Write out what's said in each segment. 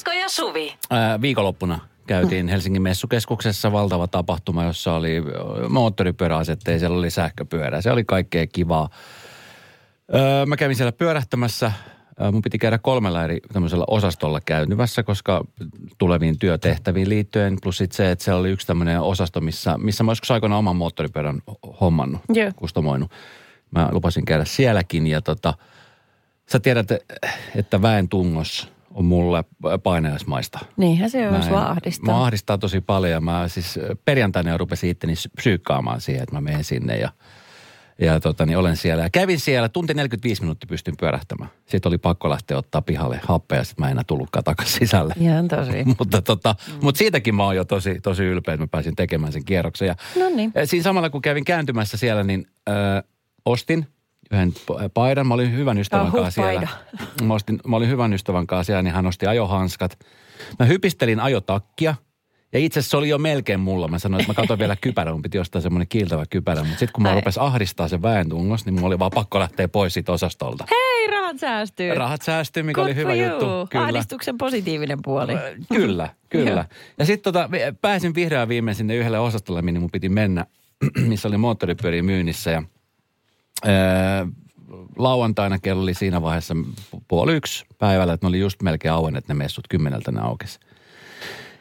Esko ja Suvi. Ää, viikonloppuna käytiin Helsingin messukeskuksessa valtava tapahtuma, jossa oli moottoripyöräasetteja, siellä oli sähköpyörä. Se oli kaikkea kivaa. Öö, mä kävin siellä pyörähtämässä. Mun piti käydä kolmella eri tämmöisellä osastolla käynnivässä, koska tuleviin työtehtäviin liittyen. Plus sit se, että siellä oli yksi tämmöinen osasto, missä, missä mä joskus aikoinaan oman moottoripyörän hommannut, Joo. kustomoinut. Mä lupasin käydä sielläkin ja tota, sä tiedät, että väen tungos on mulle painajaismaista. Niinhän se on, Mä vaan ahdistaa. Mua ahdistaa tosi paljon. Mä siis perjantaina rupesin itteni psyykkaamaan siihen, että mä menen sinne ja, ja tota, niin olen siellä. Ja kävin siellä, tunti 45 minuuttia pystyn pyörähtämään. Sitten oli pakko lähteä ottaa pihalle happea ja sitten mä en enää tullutkaan takaisin sisälle. Ihan tosi. mutta, tota, mm. mutta siitäkin mä oon jo tosi, tosi ylpeä, että mä pääsin tekemään sen kierroksen. Ja No niin. Siinä samalla kun kävin kääntymässä siellä, niin ö, ostin yhden paidan. Mä olin hyvän ystävän Ah, kanssa siellä. Mä, ostin, mä olin hyvän ystävän kanssa siellä, niin hän osti ajohanskat. Mä hypistelin ajotakkia. Ja itse asiassa se oli jo melkein mulla. Mä sanoin, että mä katsoin vielä kypärä. Mun piti ostaa semmoinen kiiltävä kypärä. Mutta sitten kun mä Ai. rupesi ahdistaa se väen tungos, niin mulla oli vaan pakko lähteä pois siitä osastolta. Hei, rahat säästyy. Rahat säästyi, mikä Good oli hyvä for juttu. you. Ahdistuksen positiivinen puoli. Ö, Kyllä, kyllä. Ja sitten tota, pääsin vihreän viimein sinne yhdelle osastolle, minne mun piti mennä, missä oli moottoripyöriä myynnissä. Ja, ää, lauantaina kello oli siinä vaiheessa pu- puoli yksi päivällä, että ne oli just melkein auenneet ne messut, kymmeneltä ne aukesi.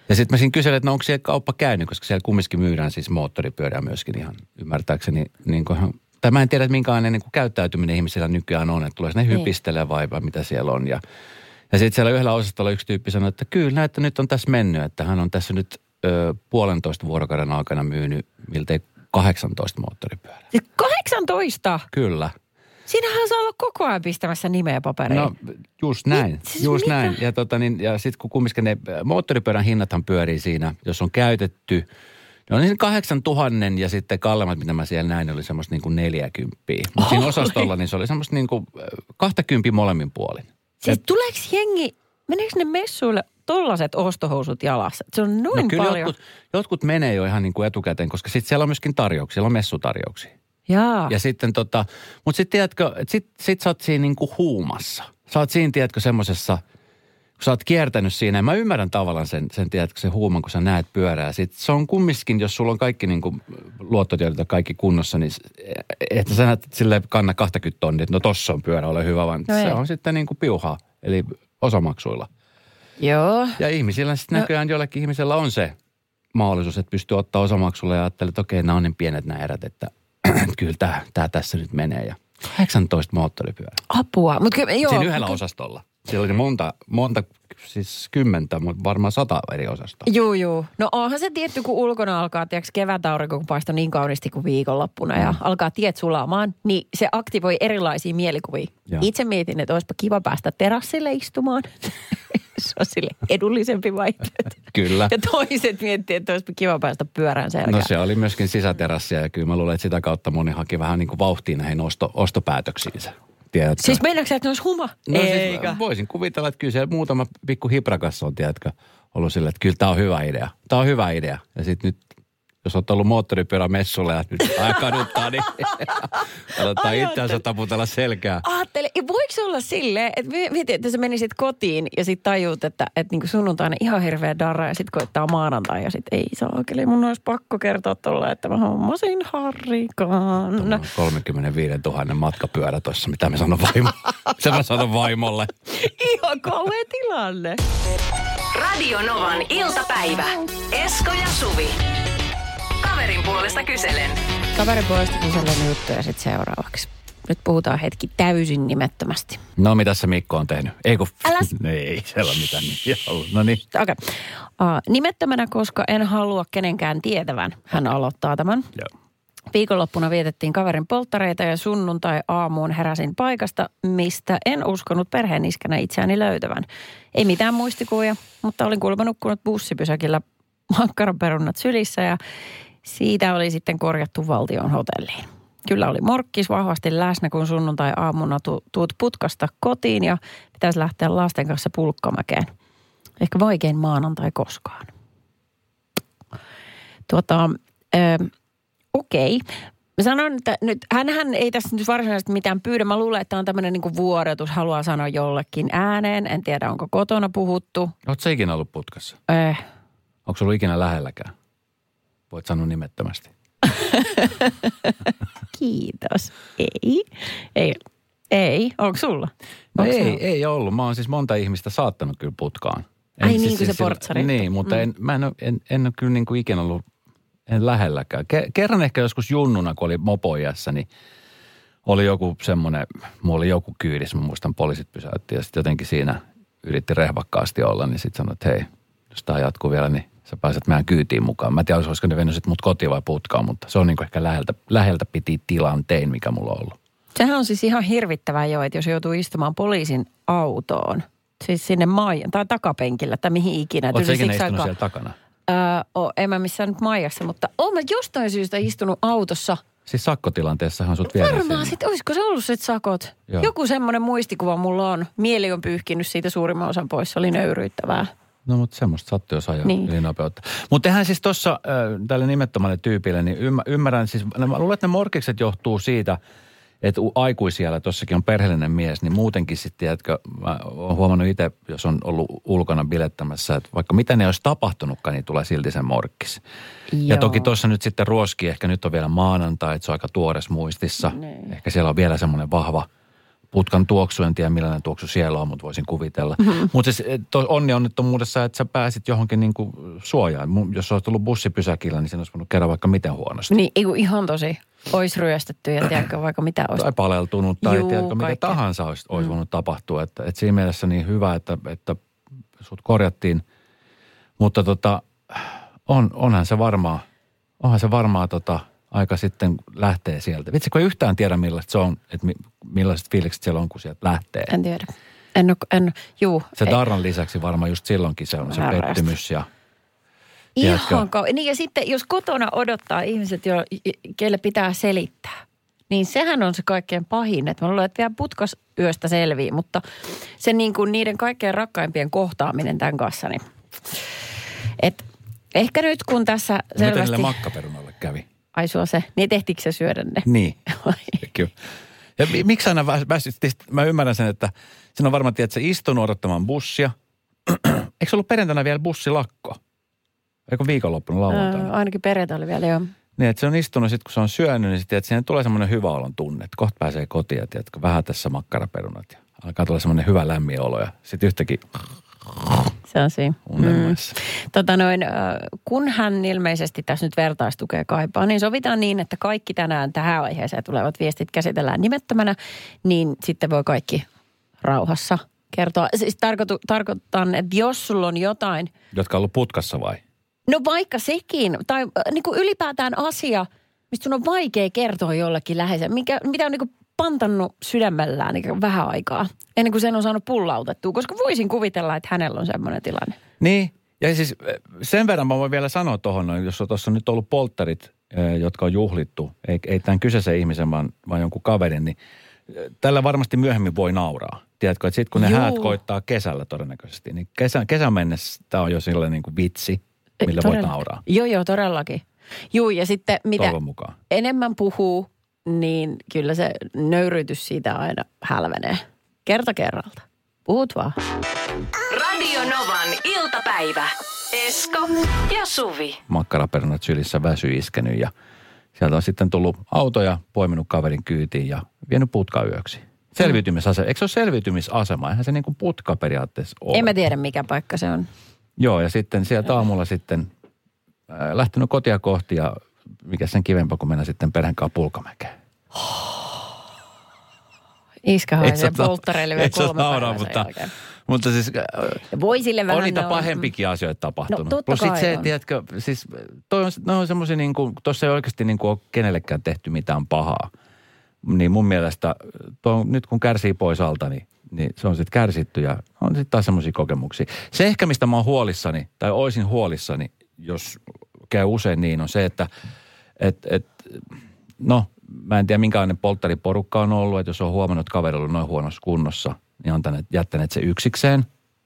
Ja sitten mä siinä kyselin, että no onko siellä kauppa käynyt, koska siellä kumminkin myydään siis moottoripyöriä myöskin ihan ymmärtääkseni. Niin kuin, ihan- tai mä en tiedä, että minkälainen niin kuin käyttäytyminen ihmisillä nykyään on, että tulee sinne Niin. hypistelee vai, vai mitä siellä on. Ja, ja sitten siellä yhdellä osastolla yksi tyyppi sanoi, että kyllä, että nyt on tässä mennyt, että hän on tässä nyt ö, puolentoista vuorokauden aikana myynyt miltei 18 moottoripyörää. Siis 18! Kyllä. Siinähän saa olla koko ajan pistämässä nimeä papereihin. No just näin, siis just mitä? näin. Ja, tota, niin, ja sitten kun kumminkin ne äh, moottoripyörän hinnathan pyörii siinä, jos on käytetty, ne on niin kahdeksan tuhannen ja sitten kalleimmat, mitä mä siellä näin, oli semmoista niin kuin neljäkymppiä. Mutta siinä osastolla niin se oli semmoista niin kuin äh, kahtakympi molemmin puolin. siis tuleeko jengi, meneekö ne messuille tollaset ostohousut jalassa? Se on noin no kyllä paljon. jotkut, jotkut menee jo ihan niin kuin etukäteen, koska sitten siellä on myöskin tarjouksia, siellä on messutarjouksia. Jaa. Ja sitten tota, mutta sitten tiedätkö, että sit, sit sä oot siinä niinku huumassa. Sä oot siinä, tiedätkö, semmosessa, kun sä oot kiertänyt siinä. Ja mä ymmärrän tavallaan sen, sen tiedätkö, se huuman, kun sä näet pyörää. Sit se on kumminkin, jos sulla on kaikki niinku luottotiedot ja kaikki kunnossa, niin s- että sä näet sille kanna 20 tonnia, että no tossa on pyörä, ole hyvä, vaan No se ei. on sitten niinku piuhaa, eli osamaksuilla. Joo. Ja ihmisillä sitten No. näköjään jollakin ihmisellä on se mahdollisuus, että pystyy ottaa osamaksulla ja ajattelee, että okei, nämä on niin pienet nämä erät, että kyllä tämä, tämä tässä nyt menee. Ja 18 moottoripyörää. Apua. Mut kyllä, joo. Siinä yhdellä osastolla. Siellä oli monta, monta, siis kymmentä, mutta varmaan sata eri osastoa. Juu, juu. No onhan se tietty, kun ulkona alkaa, tiedätkö, kevätaurinko, kun paistaa niin kauniisti kuin viikonloppuna ja alkaa tiet sulamaan, niin se aktivoi erilaisia mielikuvia. Joo. Itse mietin, että olisipa kiva päästä terassille istumaan. se on sille edullisempi vaihtoehto. Kyllä. Ja toiset miettii, että olisipa kiva päästä pyörään selkään. No se oli myöskin sisäterassia ja kyllä mä luulen, että sitä kautta moni haki vähän niin kuin vauhtia näihin osto, ostopäätöksiinsä. Tiedätkö? Siis meinaatko että ne olisi huma? No siis voisin kuvitella, että kyllä siellä muutama pikku hiprakas on, tiedätkö, ollut silleen, että kyllä tämä on hyvä idea. Tämä on hyvä idea. Ja sitten nyt, jos olet ollut moottoripyörämessulla ja nyt kaduttaa, niin kannattaa itseänsä taputella selkää. Ajattele, ja voiko se olla silleen, että mi- mietin, että sä menisit kotiin ja sitten tajuut, että, että niinku sunnuntaina ihan hirveä darra ja sitten koittaa maanantai ja sitten ei saakeli. Mun olisi pakko kertoa tuolla, että mä hommasin harrikan. No. 35 000 matkapyörä tuossa, mitä mä sanon vaimo. Se mä sanon vaimolle. Ihan kauhea tilanne. Radio Novan iltapäivä. Esko ja Suvi. Kaverin puolesta kyselen. Kaverin puolesta kyselen juttuja sitten seuraavaksi. Nyt puhutaan hetki täysin nimettömästi. No mitä se Mikko on tehnyt? Ei kun... Äläs- Ei, siellä on mitään nimiä ollut. No niin. Okei. Okay. Uh, nimettömänä, koska en halua kenenkään tietävän. Hän aloittaa tämän. Joo. Viikonloppuna vietettiin kaverin polttareita ja sunnuntai-aamuun heräsin paikasta, mistä en uskonut perheen iskänä itseäni löytävän. Ei mitään muistikuvia, mutta olin kuulemma nukkunut bussipysäkillä makkaraperunat sylissä ja siitä oli sitten korjattu valtion hotelliin. Kyllä oli morkkis vahvasti läsnä, kun sunnuntai-aamuna tu- tuut putkasta kotiin ja pitäisi lähteä lasten kanssa pulkkamäkeen. Ehkä vaikein maanantai koskaan. Tuota, okei. Mä sanon, että nyt, hänhän ei tässä nyt varsinaisesti mitään pyydä. Mä luulen, että on tämmöinen niin vuorotus, haluaa sanoa jollekin ääneen. En tiedä, onko kotona puhuttu. Oletko sä ikinä ollut putkassa? Äh, Onko se ollut ikinä lähelläkään? Voit sanoa nimettömästi. kiitos. Ei. Ei. Ei. Onko sulla? No Onko ei, sulla? ei ollut. Mä oon siis monta ihmistä saattanut kyllä putkaan. Ai niin, siis- kuin se siis portsari. Niin, mutta en, mä en, en, en ole kyllä niin kuin ikinä ollut en lähelläkään. Ke, kerran ehkä joskus junnuna, kun oli mopoiässä, niin oli joku semmoinen, mulla oli joku kyydissä, mä muistan poliisit pysäytti ja sitten jotenkin siinä yritti rehvakkaasti olla, niin sitten sanoi, että hei, jos tämä jatkuu vielä, niin sä pääset meidän kyytiin mukaan. Mä en tiedä, olisiko ne vennyt sit mut kotiin vai putkaan, mutta se on niin ehkä läheltä, läheltä piti tilanteen, mikä mulla on ollut. Sehän on siis ihan hirvittävää jo, että jos joutuu istumaan poliisin autoon, siis sinne maajan tai takapenkillä tai mihin ikinä. Oletko ikinä istunut aikaa- siellä takana? Öö, o, en mä missään nyt maijassa, mutta oon mä jostain syystä istunut autossa. Siis sakkotilanteessahan sut viedään Varmaan sitten, olisiko se ollut sit sakot? Joo. Joku semmoinen muistikuva mulla on. Mieli on pyyhkinyt siitä suurimman osan pois, se oli nöyryyttävää. No mutta semmoista sattuu, jos ajaa Niin. ylinopeutta. Mutta eihän siis tuossa tälle nimettömälle tyypille, niin ymmär, ymmärrän siis, mä luulen, että ne morkikset johtuu siitä, että aikuisiellä tuossakin on perheellinen mies, niin muutenkin sitten, tiedätkö, mä oon huomannut itse, jos on ollut ulkona bilettämässä, että vaikka mitä ne olisi tapahtunutkaan, niin tulee silti sen morkkis. Ja Joo. toki tuossa nyt sitten ruoski, ehkä nyt on vielä maanantai, että se on aika tuores muistissa. Niin. Ehkä siellä on vielä semmoinen vahva putkan tuoksu, en tiedä millainen tuoksu siellä on, mutta voisin kuvitella. Mhm. Mm-hmm. Mutta siis eh, to, onni onnettomuudessa, että sä pääsit johonkin niin kuin suojaan. Jos olisit ollut bussipysäkillä, niin siinä olisi voinut käydä vaikka miten huonosti. Niin, ihan tosi. Ois ryöstetty ja tiedätkö vaikka mitä olisi. Tai paleltunut tai Juu, tiedätkö, mitä kaikkea. tahansa olisi, olisi voinut tapahtua. Että, että siinä mielessä niin hyvä, että, että sut korjattiin. Mutta tota, on, onhan se varmaan, onhan se varmaan tota, aika sitten lähtee sieltä. Vitsi, kun ei yhtään tiedä millaista se on, että mi, millaiset fiilikset siellä on, kun sieltä lähtee. En tiedä. En, en, juu. Se ei. darran lisäksi varmaan just silloinkin se on se Värästä. pettymys ja? Ihan kau- Niin ja sitten jos kotona odottaa ihmiset, jo, keille pitää selittää, niin sehän on se kaikkein pahin. Että mä luulen, että vielä putkas yöstä selvii, mutta se niin kuin niiden kaikkein rakkaimpien kohtaaminen tämän kanssa, niin et ehkä nyt kun tässä No Miten selvästi... makkaperunalle kävi? Ai sua se, niin tehtikö se syödä ne? Niin, kyllä. Ja mi- miksi aina väs- väsytti? Mä ymmärrän sen, että siinä on varmaan, että se istunut odottamaan bussia. Eikö se ollut perjantaina vielä bussilakko? Eikö viikonloppuna lauantaina? Ää, ainakin perjantai oli vielä, joo. Niin, että se on istunut sitten, kun se on syönyt, niin sitten että siihen tulee semmoinen hyvä olon tunne, että kohta pääsee kotiin ja tiedätkö, vähän tässä makkaraperunat ja alkaa tulla semmoinen hyvä lämmin olo ja sitten yhtäkkiä Se on siinä. unelmoissa. Tota noin, kun hän ilmeisesti tässä nyt vertaistukea kaipaa, niin sovitaan niin, että kaikki tänään tähän aiheeseen tulevat viestit käsitellään nimettömänä, niin sitten voi kaikki rauhassa kertoa. Siis tarkoitu, tarkoitan, että jos sulla on jotain, Jotka on ollut putkassa vai? no vaikka sekin, tai niin kuin ylipäätään asia, mistä sun on vaikea kertoa jollekin läheisen, mikä, mitä on niin kuin pantannut sydämellään niin vähän aikaa, ennen kuin sen on saanut pullautettua, koska voisin kuvitella, että hänellä on semmoinen tilanne. Niin, ja siis eh, sen verran mä voin vielä sanoa tuohon, jos on tuossa nyt ollut polttarit, eh, jotka on juhlittu, ei, ei tämän kyseisen ihmisen, vaan, vaan jonkun kaverin, niin eh, tällä varmasti myöhemmin voi nauraa. Tiedätkö, että sitten kun ne Juu. häät koittaa kesällä todennäköisesti, niin kesän, kesän mennessä tämä on jo sellainen niin kuin vitsi, millä voi Todella- nauraa. Joo, joo, todellakin. Juu, ja sitten mitä enemmän puhuu, niin kyllä se nöyrytys siitä aina hälvenee. Kerta kerralta. Puhut vaan. Radio Novan iltapäivä. Esko ja Suvi. Makkaraperunat sylissä väsy iskenyt ja sieltä on sitten tullut auto ja poiminut kaverin kyytiin ja vienyt putka yöksi. Selviytymisasema. Eikö se ole selviytymisasema? Eihän se niin kuin putka periaatteessa ole. En mä tiedä, mikä paikka se on. Joo, ja sitten sieltä aamulla sitten äh, lähtenyt kotia kohti ja mikä sen kivempaa, kun mennä sitten perheen kanssa pulkamäkeen. Iskä haisee polttareille vielä kolme nauraa, mutta, jälkeen. mutta siis äh, voi sille vähän on niitä nauraa. pahempikin asioita tapahtunut. No, totta Plus sit kai se, on. tiedätkö, siis toi on, ne on semmoisia niin kuin, tuossa ei oikeasti niin kuin ole kenellekään tehty mitään pahaa. Niin mun mielestä tuo, nyt kun kärsii pois alta, niin, niin se on sitten kärsitty ja on sitten taas semmoisia kokemuksia. Se ehkä, mistä mä oon huolissani, tai oisin huolissani, jos käy usein niin, on se, että et, et, no, mä en tiedä minkälainen polttariporukka on ollut, että jos on huomannut, että kaveri on ollut noin huonossa kunnossa, niin on tänne, jättäneet se yksikseen.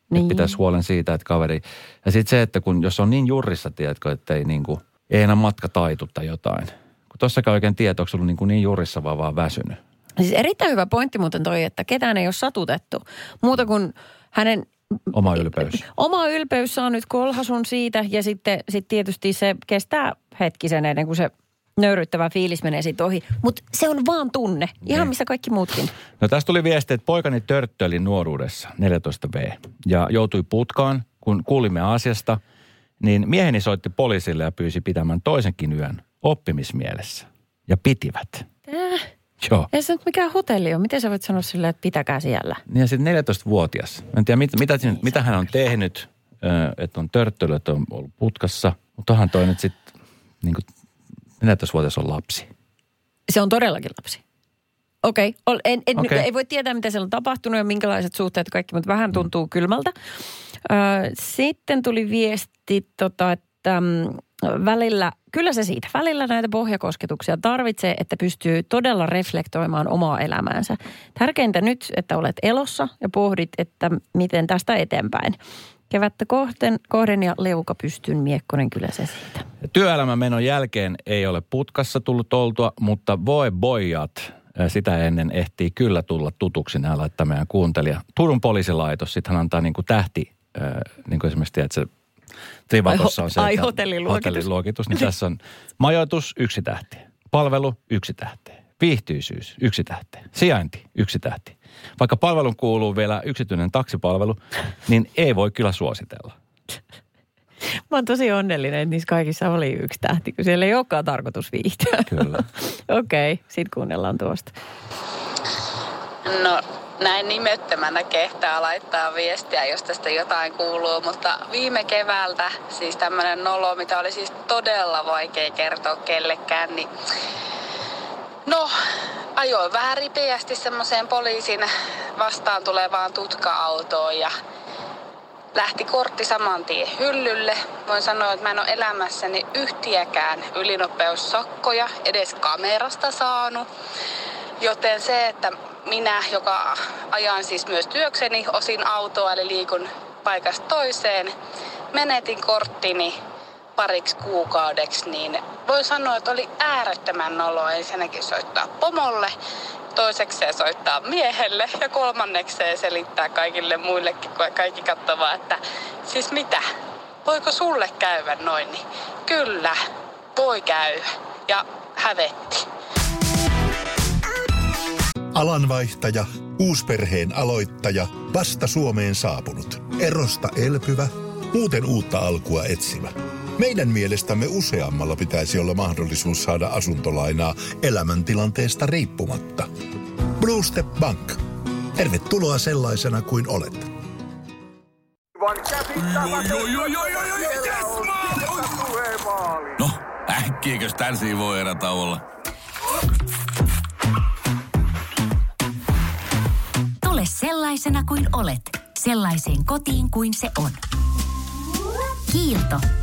Niin. Pitäisi huolen siitä, että kaveri... Ja sitten se, että kun, jos on niin jurrissa, tiedätkö, että ei, niin kuin, ei enää matka taitu tai jotain. Kun tossakaan oikein tiedä, onko ollut niin, kuin niin jurrissa vaan vaan väsynyt. Siis erittäin hyvä pointti muuten toi, että ketään ei ole satutettu. Muuta kuin hänen Oma ylpeys. oma ylpeys saa nyt kolhasun siitä ja sitten sit tietysti se kestää hetkisen ennen kuin se nöyryttävä fiilis menee siitä ohi. Mutta se on vaan tunne, ihan Niin. missä kaikki muutkin. No tästä tuli viesti, että poikani törttöili nuoruudessa, 14V, ja joutui putkaan, kun kuulimme asiasta, niin mieheni soitti poliisille ja pyysi pitämään toisenkin yön oppimismielessä. Ja pitivät. Tää. Joo. Ei se nyt mikään hotelli ole. Miten sä voit sanoa silleen, että pitäkää siellä? Niin ja sitten 14-vuotias. Mä en tiedä, mit, mitä, siinä- mitä hän on tehnyt, että on törttöily, että on ollut putkassa. Mutta onhan toi nyt sitten, niin kuin 14-vuotias on lapsi. Se on todellakin lapsi. Okei, okay. en, en, okay. ei voi tietää, mitä siellä on tapahtunut ja minkälaiset suhteet kaikki, mutta vähän tuntuu kylmältä. Ö, sitten tuli viesti, tota, että mm, välillä, kyllä se siitä, välillä näitä pohjakosketuksia tarvitsee, että pystyy todella reflektoimaan omaa elämäänsä. Tärkeintä nyt, että olet elossa ja pohdit, että miten tästä eteenpäin. Kevättä kohden, kohden ja leuka pystyn miekkonen, kyllä se siitä. Työelämän menon jälkeen ei ole putkassa tullut oltua, mutta voi bojat ää, sitä ennen ehtii kyllä tulla tutuksi nämä laittaa meidän kuuntelija. Turun poliisilaitos, sitten hän antaa niin kuin tähti, niin kuin esimerkiksi tiedät, se Trivatossa on se, Ai, hotelliluokitus. hotelliluokitus, niin tässä on majoitus yksi tähti, palvelu yksi tähti, viihtyisyys yksi tähti, sijainti yksi tähti. Vaikka palvelun kuuluu vielä yksityinen taksipalvelu, niin ei voi kyllä suositella. Mä oon tosi onnellinen, että niissä kaikissa oli yksi tähti, kun siellä ei olekaan tarkoitus viihtyä. Kyllä. Okei, okay, sit kuunnellaan tuosta. No näin nimettömänä kehtaa laittaa viestiä, jos tästä jotain kuuluu, mutta viime keväältä siis tämmöinen nolo, mitä oli siis todella vaikea kertoa kellekään, niin no ajoin vähän ripeästi semmoiseen poliisin vastaan tulevaan tutka-autoon ja lähti kortti saman tien hyllylle. Voin sanoa, että mä en ole elämässäni yhtiäkään ylinopeussakkoja edes kamerasta saanut. Joten se, että minä, joka ajan siis myös työkseni osin autoa, eli liikun paikasta toiseen, menetin korttini pariksi kuukaudeksi, niin voi sanoa, että oli äärettömän nolo ensinnäkin soittaa pomolle, toisekseen soittaa miehelle ja kolmannekseen selittää kaikille muillekin, kun kaikki katsovat, että siis mitä, voiko sulle käydä noin, niin kyllä, voi käydä ja hävetti. Alanvaihtaja, uusperheen aloittaja, vasta Suomeen saapunut, erosta elpyvä, muuten uutta alkua etsimä. Meidän mielestämme useammalla pitäisi olla mahdollisuus saada asuntolainaa elämäntilanteesta riippumatta. Blue Step Bank. Tervetuloa sellaisena kuin olet. No, äkkiäkös tän voi erä olla? Tule sellaisena kuin olet, sellaiseen kotiin kuin se on. Kiilto.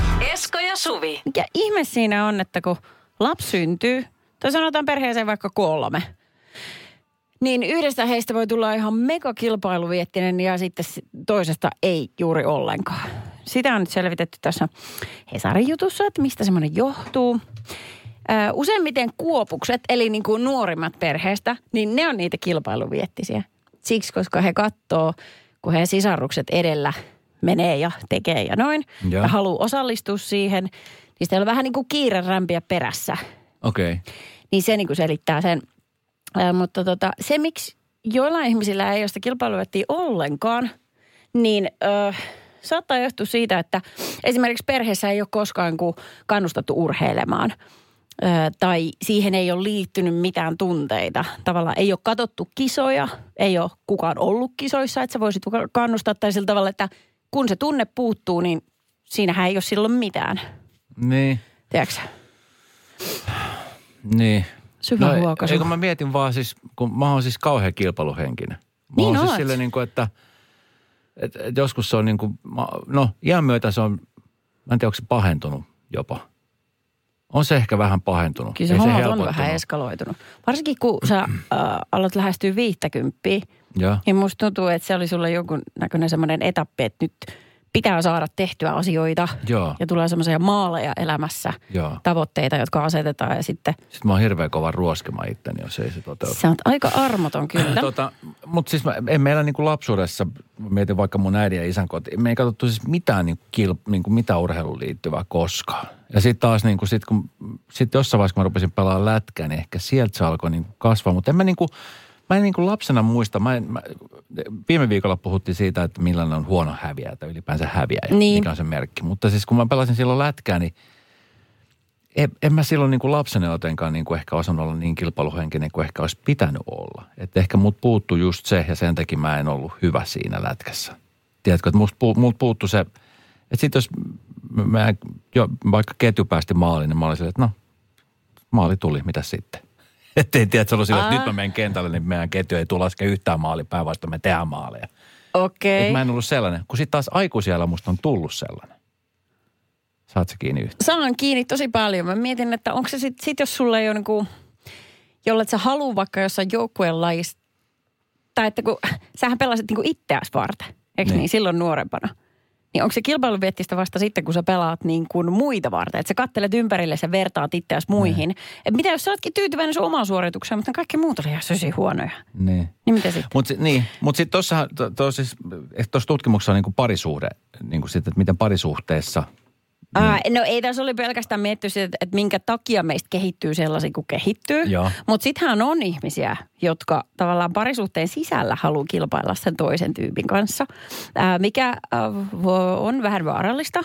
Esko ja Suvi. Mikä ihme siinä on, että kun lapsi syntyy, tai sanotaan perheeseen vaikka kolme, niin yhdestä heistä voi tulla ihan megakilpailuviettinen ja sitten toisesta ei juuri ollenkaan. Sitä on nyt selvitetty tässä Hesarin jutussa, että mistä semmoinen johtuu. Useimmiten kuopukset, eli niin kuin nuorimmat perheestä, niin ne on niitä kilpailuviettisiä. Siksi, koska he katsoo, kun he sisarukset edellä menee ja tekee ja noin, Joo. ja haluaa osallistua siihen, niin sitten on vähän niin kuin kiire rämpiä perässä. Okei. Okay. Niin se niin kuin selittää sen. Ää, mutta tota, se, miksi joillain ihmisillä ei ole sitä kilpailuvettiä ollenkaan, niin ö, saattaa johtua siitä, että esimerkiksi perheessä ei ole koskaan kuin kannustettu urheilemaan. Ö, tai siihen ei ole liittynyt mitään tunteita. Tavallaan ei ole katsottu kisoja, ei ole kukaan ollut kisoissa, että sä voisit kannustaa tai sillä tavalla, että kun se tunne puuttuu, niin siinähän ei ole silloin mitään. Niin. Tiedätkö? Niin. Syvä huokaisu. Eikö mä mietin vaan siis, kun mä oon siis kauhean kilpailuhenkinen. Mä Niin oon siis oot. silleen niin kuin, että, että, että joskus se on niin kuin, no iän myötä se on, mä en tiedä onko se pahentunut jopa. On se ehkä vähän pahentunut. Kyllä se Ei hommat on vähän eskaloitunut. Varsinkin kun sä äh, alat lähestyä viittäkymppiä, Joo. niin musta tuntuu, että se oli sulle jonkun näköinen semmoinen etappi, että nyt pitää saada tehtyä asioita. Joo. Ja tulee semmoisia maaleja elämässä, Joo. tavoitteita, jotka asetetaan ja sitten Sitten mä oon hirveän kova ruoskema itteni, jos ei se toteudu. sä oot aika armoton kyllä. Tota, mutta siis mä, ei meillä niinku lapsuudessa, mietin vaikka mun äidin ja isän koti, me ei katsottu siis mitään, niinku kil, niinku mitään urheiluun liittyvää koskaan. Ja sitten taas niinku sit kun, sit jossain vaiheessa kun mä rupesin pelaamaan lätkää, niin ehkä sieltä se alkoi niinku kasvaa. Mutta en mä niinku, mä en niinku lapsena muista, mä en, mä, viime viikolla puhuttiin siitä, että millainen on huono häviäjä tai ylipäänsä häviäjä, Niin. mikä on se merkki. Mutta siis kun mä pelasin silloin lätkää, niin en, en mä silloin niin kuin lapsena jotenkaan niin kuin ehkä osannut olla niin kilpailuhenkinen kuin ehkä olisi pitänyt olla. Että ehkä mut puuttu just se ja sen takia mä en ollut hyvä siinä lätkässä. Tiedätkö, että mut, mut puuttu se, että sitten jos mä, jo, vaikka ketju päästi maaliin, niin mä olin silleen, että no, maali tuli, mitä sitten? Että ei tiedä, että se oli silleen, että nyt mä menen kentälle, niin meidän ketju ei tule laske yhtään maalia päinvastoin, me tehdään maaleja. Okei. Et mä en ollut sellainen. Kun sitten taas aikuisiellä musta on tullut sellainen. Saat se kiinni yhtä? Saan kiinni tosi paljon. Mä mietin, että onko se sitten, sit jos sulla ei ole niinku, jolle sä haluu vaikka jossain joukkueen lajissa, tai että kun sähän pelasit niinku itseäsi varten, eikö niin. niin, silloin nuorempana. Niin onko se kilpailuviettistä vasta sitten, kun sä pelaat niin kuin muita varten? Että sä kattelet ympärille ja vertaat itseäsi muihin. Et mitä jos sä ootkin tyytyväinen sun omaan suoritukseen, mutta kaikki muut oli ihan sysi huonoja. Niin. Niin mitä sitten? Mutta niin, mut sitten tuossa to, to, siis, tuossa tutkimuksessa on niinku parisuhde, niinku sit, että miten parisuhteessa, Ää, no ei tässä oli pelkästään mietitty sitä, että, että minkä takia meistä kehittyy sellaisia kuin kehittyy. Mutta sittenhän on ihmisiä, jotka tavallaan parisuhteen sisällä haluaa kilpailla sen toisen tyypin kanssa, ää, mikä ää, on vähän vaarallista.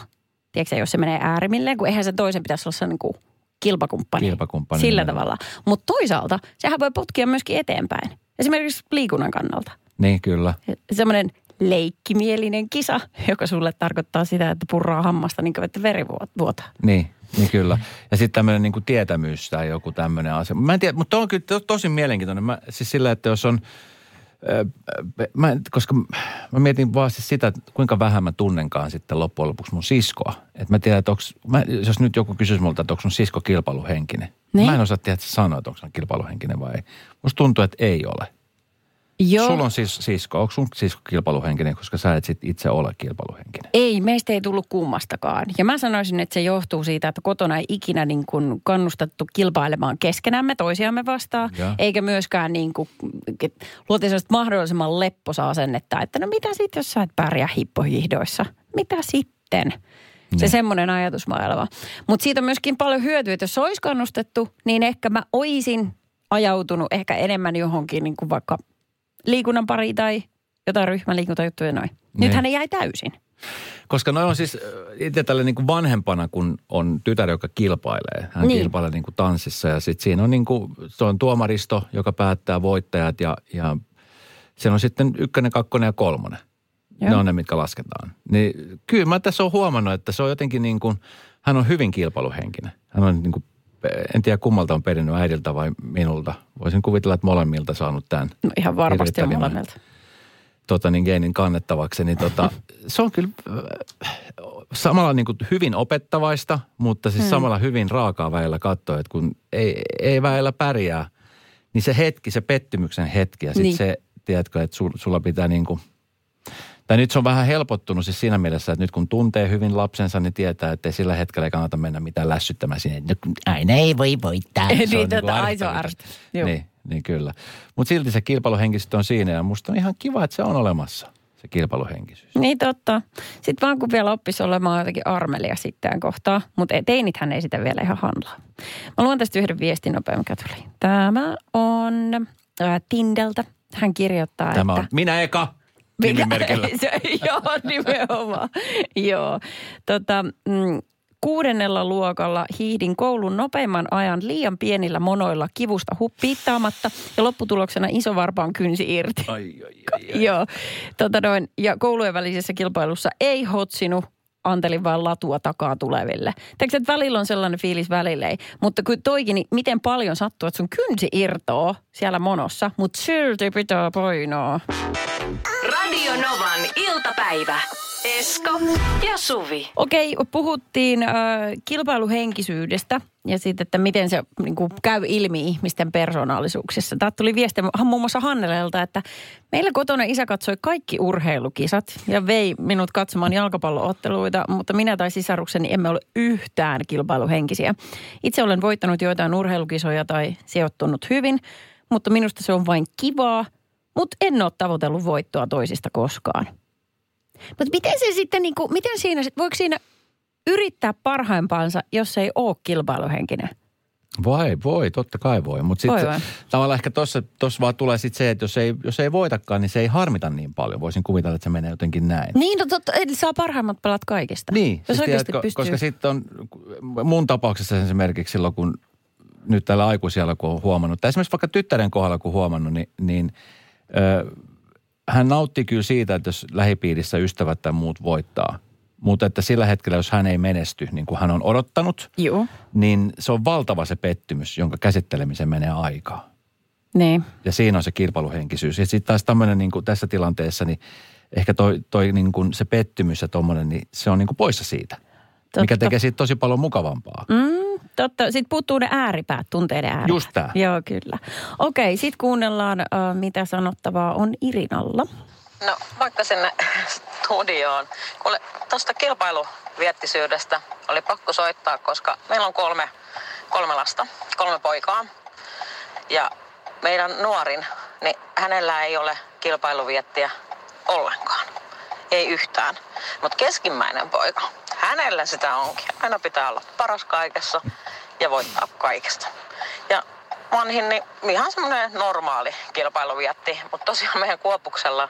Tiedätkö jos se menee äärimmilleen, kun eihän sen toisen pitäisi olla niin kuin kilpakumppani. Kilpakumppani, Sillä niin. tavalla. Mutta toisaalta sehän voi potkia myöskin eteenpäin. Esimerkiksi liikunnan kannalta. niin kyllä. Semmoinen leikkimielinen kisa, joka sulle tarkoittaa sitä, että purraa hammasta niin kuin että veri vuotaa. Niin, niin kyllä. Ja sitten tämmöinen niinku tietämys tai joku tämmöinen asia. Mä en tiedä, mutta on kyllä to, tosi mielenkiintoinen. Mä, siis sillä, että jos on, ö, mä, en- koska mä mietin vaan siis sitä, että kuinka vähän mä tunnenkaan sitten loppujen lopuksi mun siskoa. Että mä tiedän, että onks, mä, jos nyt joku kysyisi multa, että onko sun sisko kilpailuhenkinen. Niin. Mä en osaa tiedä, sanoa, että onko hän kilpailuhenkinen vai ei. Musta tuntuu, että ei ole. Joo. Sulla on siis sisko. Onko sun sisko kilpailuhenkinen, koska sä et sit itse ole kilpailuhenkinen? Ei, meistä ei tullut kummastakaan. Ja mä sanoisin, että se johtuu siitä, että kotona ei ikinä niin kuin kannustettu kilpailemaan keskenämme toisiamme vastaan. Joo. Eikä myöskään niin kuin, luotiin sellaista mahdollisimman lepposaa asennetta, että no mitä sitten, jos sä et pärjää hippohihdoissa? Mitä sitten? Se Niin. semmoinen ajatusmaailma. Mutta siitä on myöskin paljon hyötyä, että jos olisi kannustettu, niin ehkä mä oisin ajautunut ehkä enemmän johonkin niin kuin vaikka liikunnan pariin tai jotain ryhmäliikuntajuttuja noin. Niin. Nythän ne jäi täysin. Koska noin on siis äh, itse tälle niin kuin vanhempana, kun on tytär, joka kilpailee. Hän niin. Kilpailee niin kuin tanssissa ja sitten siinä on niin kuin, se on tuomaristo, joka päättää voittajat ja, ja siellä on sitten ykkönen, kakkonen ja kolmonen. Joo. Joo. Ne on ne, mitkä lasketaan. Niin kyllä mä tässä on huomannut, että se on jotenkin niin kuin, hän on hyvin kilpailuhenkinen. Hän on niin kuin, en tiedä kummalta on perinnyt äidiltä vai minulta. Voisin kuvitella, että molemmilta saanut tämän No ihan varmasti on molemmilta. tota, niin geenin kannettavaksi, niin tota, se on kyllä äh, samalla niin kuin hyvin opettavaista, mutta siis hmm. samalla hyvin raakaa väillä katsoa, että kun ei, ei väillä pärjää, niin se hetki, se pettymyksen hetki ja sitten Niin. se, tiedätkö, että sul, sulla pitää niin kuin Tai nyt se on vähän helpottunut siis siinä mielessä, että nyt kun tuntee hyvin lapsensa, niin tietää, että ei sillä hetkellä kannata mennä mitään lässyttämään sinne. No, aina ei voi voittaa. Niin, tota, ai, se on ärsyttävää. ärsyttävää. Joo. Niin, niin kyllä. Mutta silti se kilpailuhenkisyyttä on siinä ja musta on ihan kiva, että se on olemassa, se kilpailuhenkisyys. Niin totta. Sitten vaan kun vielä oppisi olemaan jotenkin armelia sitten kohtaa, mutta teinithän ei sitä vielä ihan handlaa. Mä luen tästä yhden viestin nopein, mikä tuli. Tämä on ää, Tindeltä. Hän kirjoittaa, Tämä että... on minä eka nimimerkillä. Se, joo, nimenomaan. joo. Tota, mm, kuudennella luokalla hiihdin koulun nopeimman ajan liian pienillä monoilla kivusta huppiittaamatta ja lopputuloksena iso varpaan kynsi irti. Ai, ai, ai, ai. Joo. Tota noin, ja koulujen välisessä kilpailussa ei hotsinut antelin vaan latua takaa tuleville. Tiedätkö, että välillä on sellainen fiilis, välillä. Mutta kun toikin, niin miten paljon sattuu, että sun kynsi irtoo siellä monossa, mutta silti pitää painoa. Radio Novan iltapäivä. Esko ja Suvi. Okei, puhuttiin äh, kilpailuhenkisyydestä ja siitä, että miten se niin kuin, käy ilmi ihmisten persoonallisuuksissa. Tämä tuli viesti muun muassa Hannelelta, että meillä kotona isä katsoi kaikki urheilukisat ja vei minut katsomaan jalkapallootteluita, mutta minä tai sisarukseni emme ole yhtään kilpailuhenkisiä. Itse olen voittanut joitain urheilukisoja tai sijoittunut hyvin, mutta minusta se on vain kivaa, mutta en ole tavoitellut voittoa toisista koskaan. Mutta miten se sitten, niin kuin, miten siinä, voiko siinä yrittää parhaimpaansa, jos ei ole kilpailuhenkinen? Voi, voi, totta kai voi. Mutta sitten tavallaan ehkä tuossa vaan tulee sitten se, että jos ei, jos ei voitakaan, niin se ei harmita niin paljon. Voisin kuvitella, että se menee jotenkin näin. Niin, no totta, eli saa parhaimmat pelat kaikista. Niin, Jos siis tiedätkö, pystyy. koska sitten on, mun tapauksessa esimerkiksi silloin, kun nyt tällä aikuisella kun on huomannut, tai esimerkiksi vaikka tyttären kohdalla kun huomannut, niin, niin ö, hän nautti kyllä siitä, että jos lähipiirissä ystävät tai muut voittaa. Mutta että sillä hetkellä, jos hän ei menesty, niin kuin hän on odottanut, Joo, niin se on valtava se pettymys, jonka käsittelemiseen menee aikaa. niin. Ja siinä on se kilpailuhenkisyys. Ja sitten taas tämmöinen niin kuin tässä tilanteessa, niin ehkä toi, toi niin kuin se pettymys ja tommonen, niin se on niin kuin poissa siitä. Totta. Mikä tekee siitä tosi paljon mukavampaa. Mm, totta. Sitten puuttuu ne ääripäät, tunteiden ääripäät. Just tää. Joo, kyllä. Okei, sitten kuunnellaan, äh, mitä sanottavaa on Irinalla. No vaikka sinne studioon. Kuule, tuosta kilpailuviettisyydestä oli pakko soittaa, koska meillä on kolme, kolme lasta, kolme poikaa. Ja meidän nuorin, niin hänellä ei ole kilpailuviettiä ollenkaan. Ei yhtään. Mutta keskimmäinen poika, hänellä sitä onkin. Aina pitää olla paras kaikessa ja voittaa kaikesta. Ja vanhin, niin ihan semmoinen normaali kilpailuvietti. Mutta tosiaan meidän Kuopuksella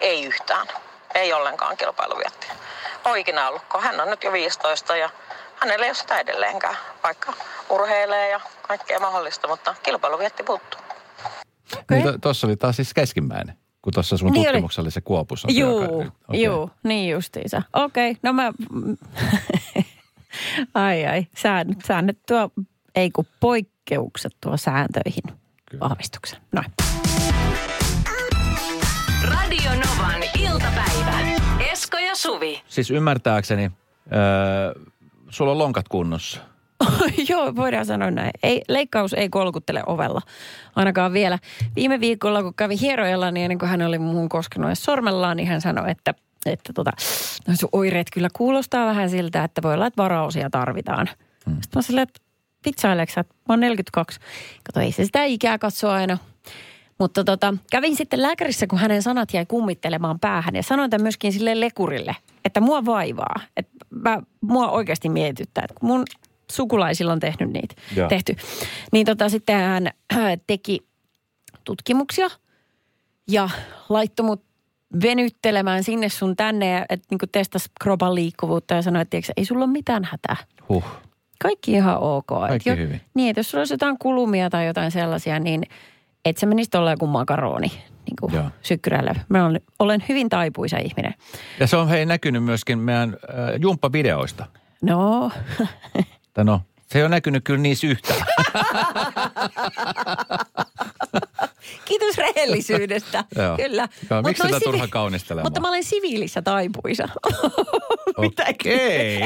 ei yhtään. Ei ollenkaan kilpailuviettiä. On ikinä hän on nyt jo 15 ja hänellä ei ole sitä edelleenkään. Vaikka urheilee ja kaikkea mahdollista, mutta kilpailuvietti puuttuu. Niin to- Tuossa oli taas siis keskimmäinen, kun tuossa sun Niin tutkimuksessa oli se Kuopus. on se, Juu, joka- okay. okei. juu, niin justiinsa. Okei, no mä... ai ai, säännöt, säännöt tuo, ei kun poikkeukset tuo sääntöihin Kyllä. vahvistuksen. Noin. Radio Novan iltapäivä. Esko ja Suvi. Siis ymmärtääkseni, öö, sulla on lonkat kunnossa. Joo, voidaan sanoa näin. Ei, leikkaus ei kolkuttele ovella, ainakaan vielä. Viime viikolla, kun kävi hierojalla, niin ennen kuin hän oli muuhun koskenut edes sormellaan, niin hän sanoi, että, että tota, no sun oireet kyllä kuulostaa vähän siltä, että voi olla, että varaosia tarvitaan. Hmm. Sitten mä silleen, että vitsaileeko sä, että mä oon 42. Kato, ei se sitä ikää katso aina. Mutta tota, kävin sitten lääkärissä, kun hänen sanat jäi kummittelemaan päähän. Ja sanoin tämän myöskin sille lekurille, että mua vaivaa. Että mä, mua oikeasti mietityttää, että kun mun sukulaisilla on tehnyt niitä, Joo. tehty. Niin tota, sitten hän äh, teki tutkimuksia ja laittoi mut venyttelemään sinne sun tänne, ja että niin testasi kropan liikkuvuutta ja sanoi, että tiedätkö, ei sulla ole mitään hätää. Huh. Kaikki ihan ok. Kaikki Et hyvin. Niin, että jos sulla olisi jotain kulumia tai jotain sellaisia, niin et sä menisi tolleen kuin makaroni niin kuin sykkyrällä. Mä olen, olen hyvin taipuisa ihminen. Ja se on hei näkynyt myöskin meidän äh, jumppavideoista. No, Tai no, se ei ole näkynyt kyllä niissä yhtään. kiitos rehellisyydestä. Joo. Kyllä. Joo, Mut miksi noin sitä turha kaunistelemaan? Mutta mä olen siviilissä taipuisa. Mitä Okei. Ei,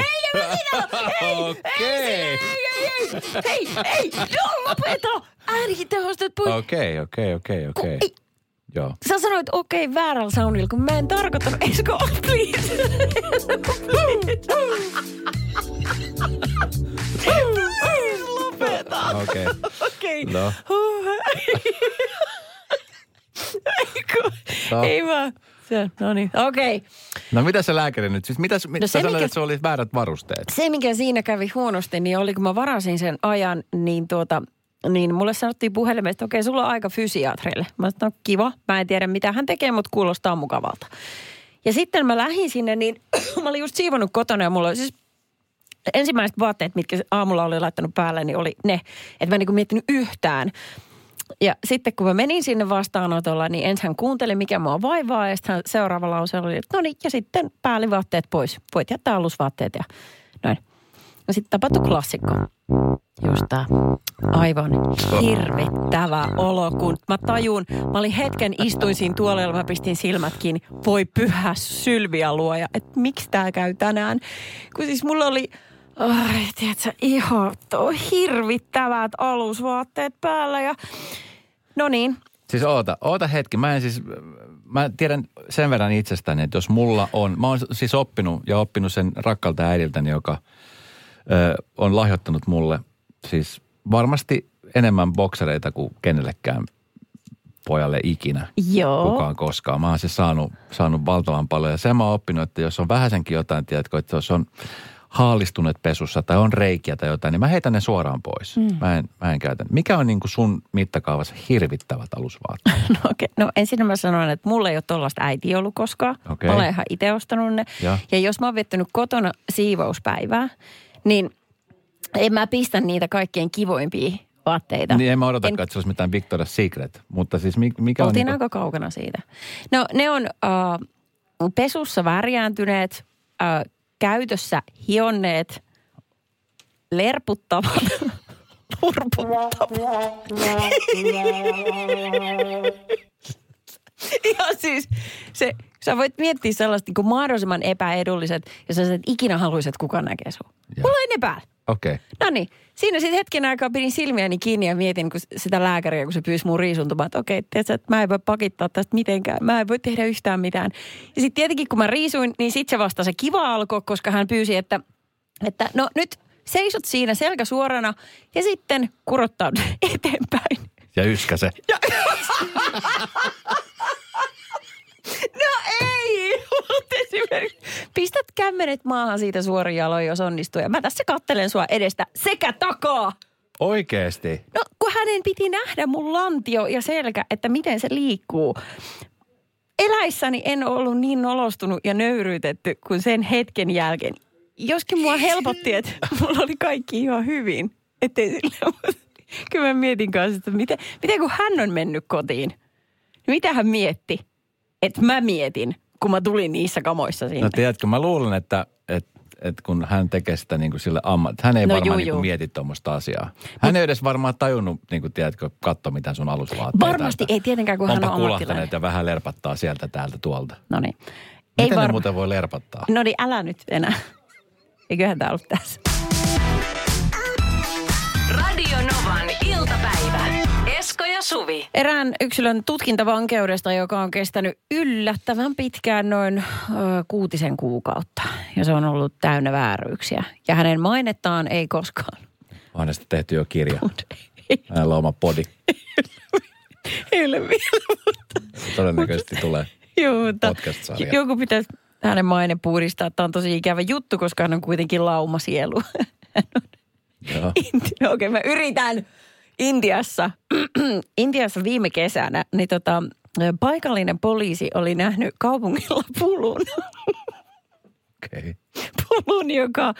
Okei. ei, ei, ei, ei, no lopeta! Äänitehostot pois. Okei, okei, okei, okei. Ei. Joo. Sä sanoit okei okay, väärällä soundilla, kun mä en tarkoittanut Esko, please. please, lopeta. Okei. Okay. Okei. No. Eiku, No. Ei vaan. Se, no niin, okei. Okay. No mitä se lääkäri nyt? Siis mitä, no se, mikä- että se oli väärät varusteet. Se, mikä siinä kävi huonosti, niin oli kun mä varasin sen ajan, niin tuota, niin mulle sanottiin puhelimeen, että okei, sulla on aika fysiatrille. Mä sanoin, no kiva, mä en tiedä mitä hän tekee, mutta kuulostaa mukavalta. Ja sitten mä lähdin sinne, niin mä olin just siivonnut kotona ja mulla oli siis ensimmäiset vaatteet, mitkä aamulla oli laittanut päälle, niin oli ne, että mä en niin miettinyt yhtään. Ja sitten kun mä menin sinne vastaanotolla, niin ensin hän kuunteli, mikä mua vaivaa, ja sitten seuraava lause oli, että no niin, ja sitten päällivaatteet pois. Voit jättää alusvaatteet ja näin. No sitten tapahtui klassikko. Just tää aivan hirvittävä olo, kun mä tajun, mä olin hetken, istuin siinä tuolella, mä pistin silmät kiinni. Voi pyhä sylviä luoja, että miksi tää käy tänään. Kun siis mulla oli, ai, tiedätkö, ihan to, hirvittävät alusvaatteet päällä ja no niin, Siis oota, oota hetki. Mä en siis, mä tiedän sen verran itsestäni, että jos mulla on, mä oon siis oppinut ja oppinut sen rakkalta äidiltäni, joka ö, on lahjoittanut mulle siis varmasti enemmän boksereita kuin kenellekään pojalle ikinä. Joo. Kukaan koskaan. Mä oon siis saanut, saanut valtavan paljon. Ja sen mä oon oppinut, että jos on vähäsenkin jotain, tiedätkö, että jos on haalistuneet pesussa tai on reikiä tai jotain, niin mä heitän ne suoraan pois. Mm. Mä, en, mä en käytä. Mikä on niin kuin sun mittakaavassa hirvittävät alusvaatteet? No, okei. no ensin mä sanoin, että mulla ei ole tollaista äiti ollut koskaan. Okei. Mä olen ihan itse ostanut ne. Ja. ja jos mä oon viettänyt kotona siivouspäivää, niin en mä pistä niitä kaikkein kivoimpia vaatteita. Niin en mä odotakaan, että se olisi mitään Victoria's Secret. Mutta siis mi- mikä on... Oltiin niinku- aika kaukana siitä. No ne on uh, pesussa värjääntyneet, uh, käytössä hionneet, lerputtavat, lurputtavat. Ihan siis, se, sä voit miettiä sellaista niin kuin mahdollisimman epäedulliset, ja sä et ikinä haluaisit, että kukaan näkee sua. Mulla ei ne päällä. Okei. Okay. No niin, siinä sitten hetken aikaa pidin silmiäni kiinni ja mietin kun sitä lääkäriä, kun se pyysi mun riisuntumaan, että okei, tiedätkö, että mä en voi pakittaa tästä mitenkään, mä en voi tehdä yhtään mitään. Ja sitten tietenkin kun mä riisuin, niin sitten se vasta se kiva alkoi, koska hän pyysi, että, että no nyt seisot siinä selkä suorana ja sitten kurottaudut eteenpäin. Ja yskä se. No ei, mutta esimerkiksi pistät kämmenet maahan siitä suorin jaloin, jos onnistuu. Ja mä tässä kattelen sua edestä sekä takaa. Oikeesti. No kun hänen piti nähdä mun lantio ja selkä, että miten se liikkuu. Eläissäni en ollut niin nolostunut ja nöyryytetty kuin sen hetken jälkeen. Joskin mua helpotti, että mulla oli kaikki ihan hyvin. Ettei sillä, kyllä mä mietin kanssa, että miten, miten kun hän on mennyt kotiin, niin mitä hän mietti? Että mä mietin, kun mä tulin niissä kamoissa sinne. No tiedätkö, mä luulen, että, että, että kun hän tekee sitä niin kuin sille ammat, hän ei No varmaan juu, niin kuin juu. mieti tuommoista asiaa. Hän ei edes varmaan tajunnut, niin kuin, tiedätkö, katso mitä sun alusvaatteet. Varmasti ei tietenkään, kun hän on ammattilainen. kulahtaneet ja vähän lerpattaa sieltä täältä tuolta. No niin. Miten ne varma- muuten voi lerpattaa? No niin, älä nyt enää. Eiköhän tää ollut tässä. Radio Novan iltapäivä. Suvi. Erään yksilön tutkintavankeudesta, joka on kestänyt yllättävän pitkään noin ö, kuutisen kuukautta. Ja se on ollut täynnä vääryyksiä. Ja hänen mainettaan ei koskaan. On hänestä tehty jo kirja. Hänellä on oma podi. Ei ole vielä, mutta Todennäköisesti tulee. Joo, mutta Podcast-sarja. joku pitäisi hänen maine puhdistaa. Tämä on tosi ikävä juttu, koska hän on kuitenkin laumasielu. Hän on Okei, mä yritän. Intiassa, Intiassa viime kesänä, niin tota, paikallinen poliisi oli nähnyt kaupungilla pulun. Okei. pulun, joka,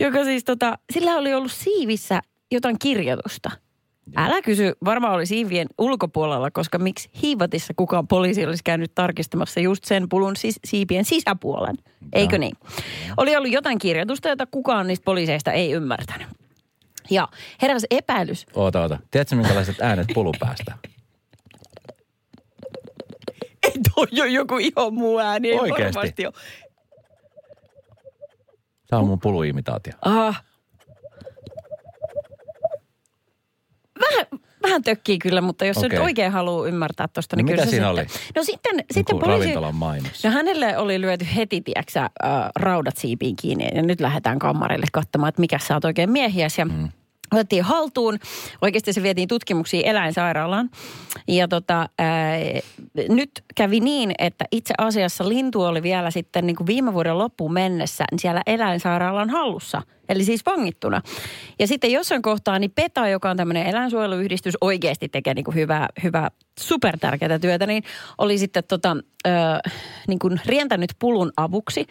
joka siis tota, sillä oli ollut siivissä jotain kirjoitusta. Älä kysy, varmaan oli siivien ulkopuolella, koska miksi hiivatissa kukaan poliisi olisi käynyt tarkistamassa just sen pulun sis- siipien sisäpuolen. Eikö niin? Oli ollut jotain kirjoitusta, jota kukaan niistä poliiseista ei ymmärtänyt. Ja heräsi epäilys. Oota, oota. Tiedätkö minkälaiset äänet pulupäästä? Ei toi jo joku ihan muu ääni, ei Oikeesti? varmasti ole. Tämä on mun puluimitaatio. Ah. Vähän, vähän tökkii kyllä, mutta jos okay. Nyt oikein haluaa ymmärtää tuosta, niin No kyllä mitä se siinä sitten... oli? No sitten, Joku sitten poliisi... No hänelle oli lyöty heti, tiedäksä, äh, raudat siipiin kiinni ja nyt lähdetään kammarille katsomaan, että mikä sä oot oikein miehiäs. Ja mm. Otettiin haltuun. Oikeasti se vietiin tutkimuksiin eläinsairaalaan. Ja tota, ää, nyt kävi niin, että itse asiassa lintu oli vielä sitten niin kuin viime vuoden loppuun mennessä niin siellä eläinsairaalan hallussa. Eli siis vangittuna. Ja sitten jossain kohtaa niin PETA, joka on tämmöinen eläinsuojeluyhdistys, oikeasti tekee niin kuin hyvää, hyvää, supertärkeää työtä, niin oli sitten tota, ö, niin kuin rientänyt pulun avuksi.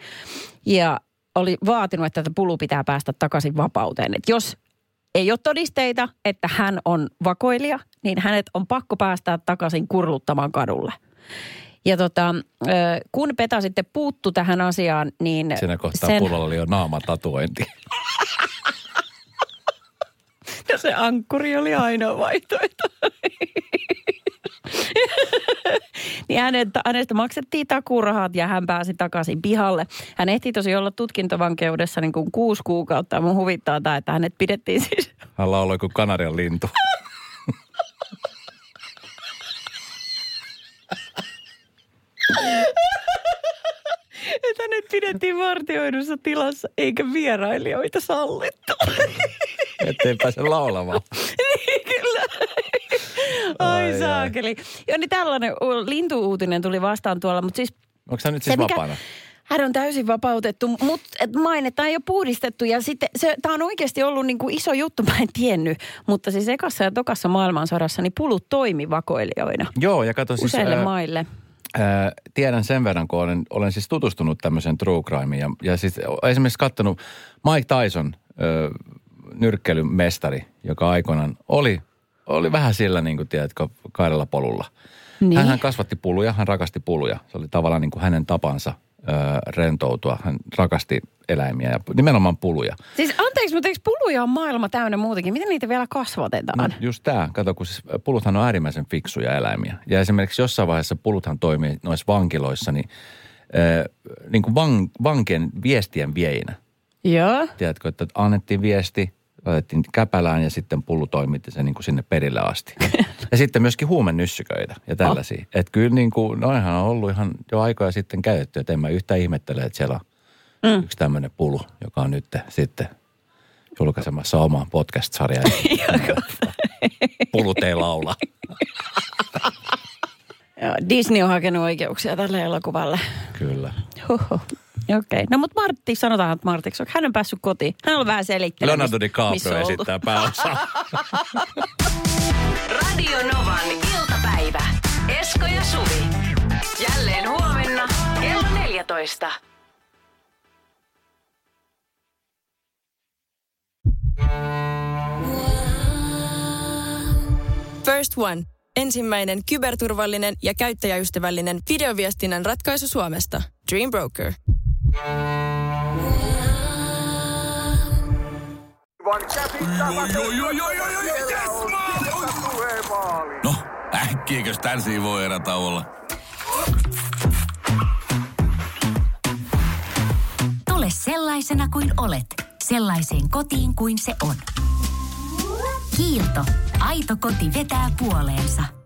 Ja oli vaatinut, että tätä pulu pitää päästä takaisin vapauteen. Et jos ei ole todisteita, että hän on vakoilija, niin hänet on pakko päästää takaisin kurluttamaan kadulle. Ja tota, kun Peta sitten puuttu tähän asiaan, niin... Siinä kohtaa sen... pullolla oli jo naamatatuointi. No se ankkuri oli ainoa vaihtoehto. niin hänet, hänestä maksettiin takurahat ja hän pääsi takaisin pihalle. Hän ehti tosi olla tutkintovankeudessa niin kuin kuusi kuukautta. Mun huvittaa tämä, että hänet pidettiin siis... Hän lauloi kuin Kanarian lintu. että hänet pidettiin vartioidussa tilassa eikä vierailijoita sallittu. Ettei pääse laulamaan. niin kyllä. Ai, ai. saakeli. Joo, niin tällainen lintuuutinen tuli vastaan tuolla, mutta siis Onko sä nyt Se, siis mikä- vapaana? hän on täysin vapautettu, mutta mainetta ei ole puhdistettu ja sitten se, tämä on oikeasti ollut niin kuin iso juttu, mä en tiennyt. Mutta siis ekassa ja tokassa maailmansodassa niin pulut toimi vakoilijoina Joo, ja kato siis... useille ää, maille. ää, tiedän sen verran, kun olen, olen siis tutustunut tämmöiseen true crimeen. Ja, ja siis esimerkiksi kattonut Mike Tyson, ö, nyrkkeilyn mestari, joka aikoinaan oli, oli vähän sillä, niin kuin tiedätkö, kaidella polulla. Niin. Hän, hän kasvatti puluja, hän rakasti puluja. Se oli tavallaan niin kuin hänen tapansa ö, rentoutua. Hän rakasti eläimiä ja nimenomaan puluja. Siis anteeksi, mutta eikö puluja on maailma täynnä muutenkin? Miten niitä vielä kasvatetaan? No just tämä, kato kun siis puluthan on äärimmäisen fiksuja eläimiä. Ja esimerkiksi jossain vaiheessa puluthan toimii noissa vankiloissa, niin, äh, niin kuin van, vankien viestien vieinä. Joo. Tiedätkö, että annettiin viesti, laitettiin käpälään ja sitten pullu toimitti sen niin kuin sinne perille asti. ja sitten myöskin huumennyssyköitä ja tällaisia. Oh. Että kyllä niin kuin, noihan on ollut ihan jo aikoja sitten käytetty, että en mä yhtään ihmettele, että siellä on mm. yksi tämmöinen pulu, joka on nyt sitten julkaisemassa omaa podcast-sarjaa. Pulut ei laula. Joo, Disney on hakenut oikeuksia tälle elokuvalle. Kyllä. Huhhuh. Okei. Okay. No mutta Martti, sanotaan, että Martiksi, hän on päässyt kotiin. Hän on vähän selittelemään. Leonardo DiCaprio esittää pääosaa. Radio Novan iltapäivä. Esko ja Suvi. Jälleen huomenna kello 14. First One. Ensimmäinen kyberturvallinen ja käyttäjäystävällinen videoviestinnän ratkaisu Suomesta. Dream Broker. No, äkkiäkös tän erä olla? Tule sellaisena kuin olet, sellaiseen kotiin kuin se on. Kiilto. Aito koti vetää puoleensa.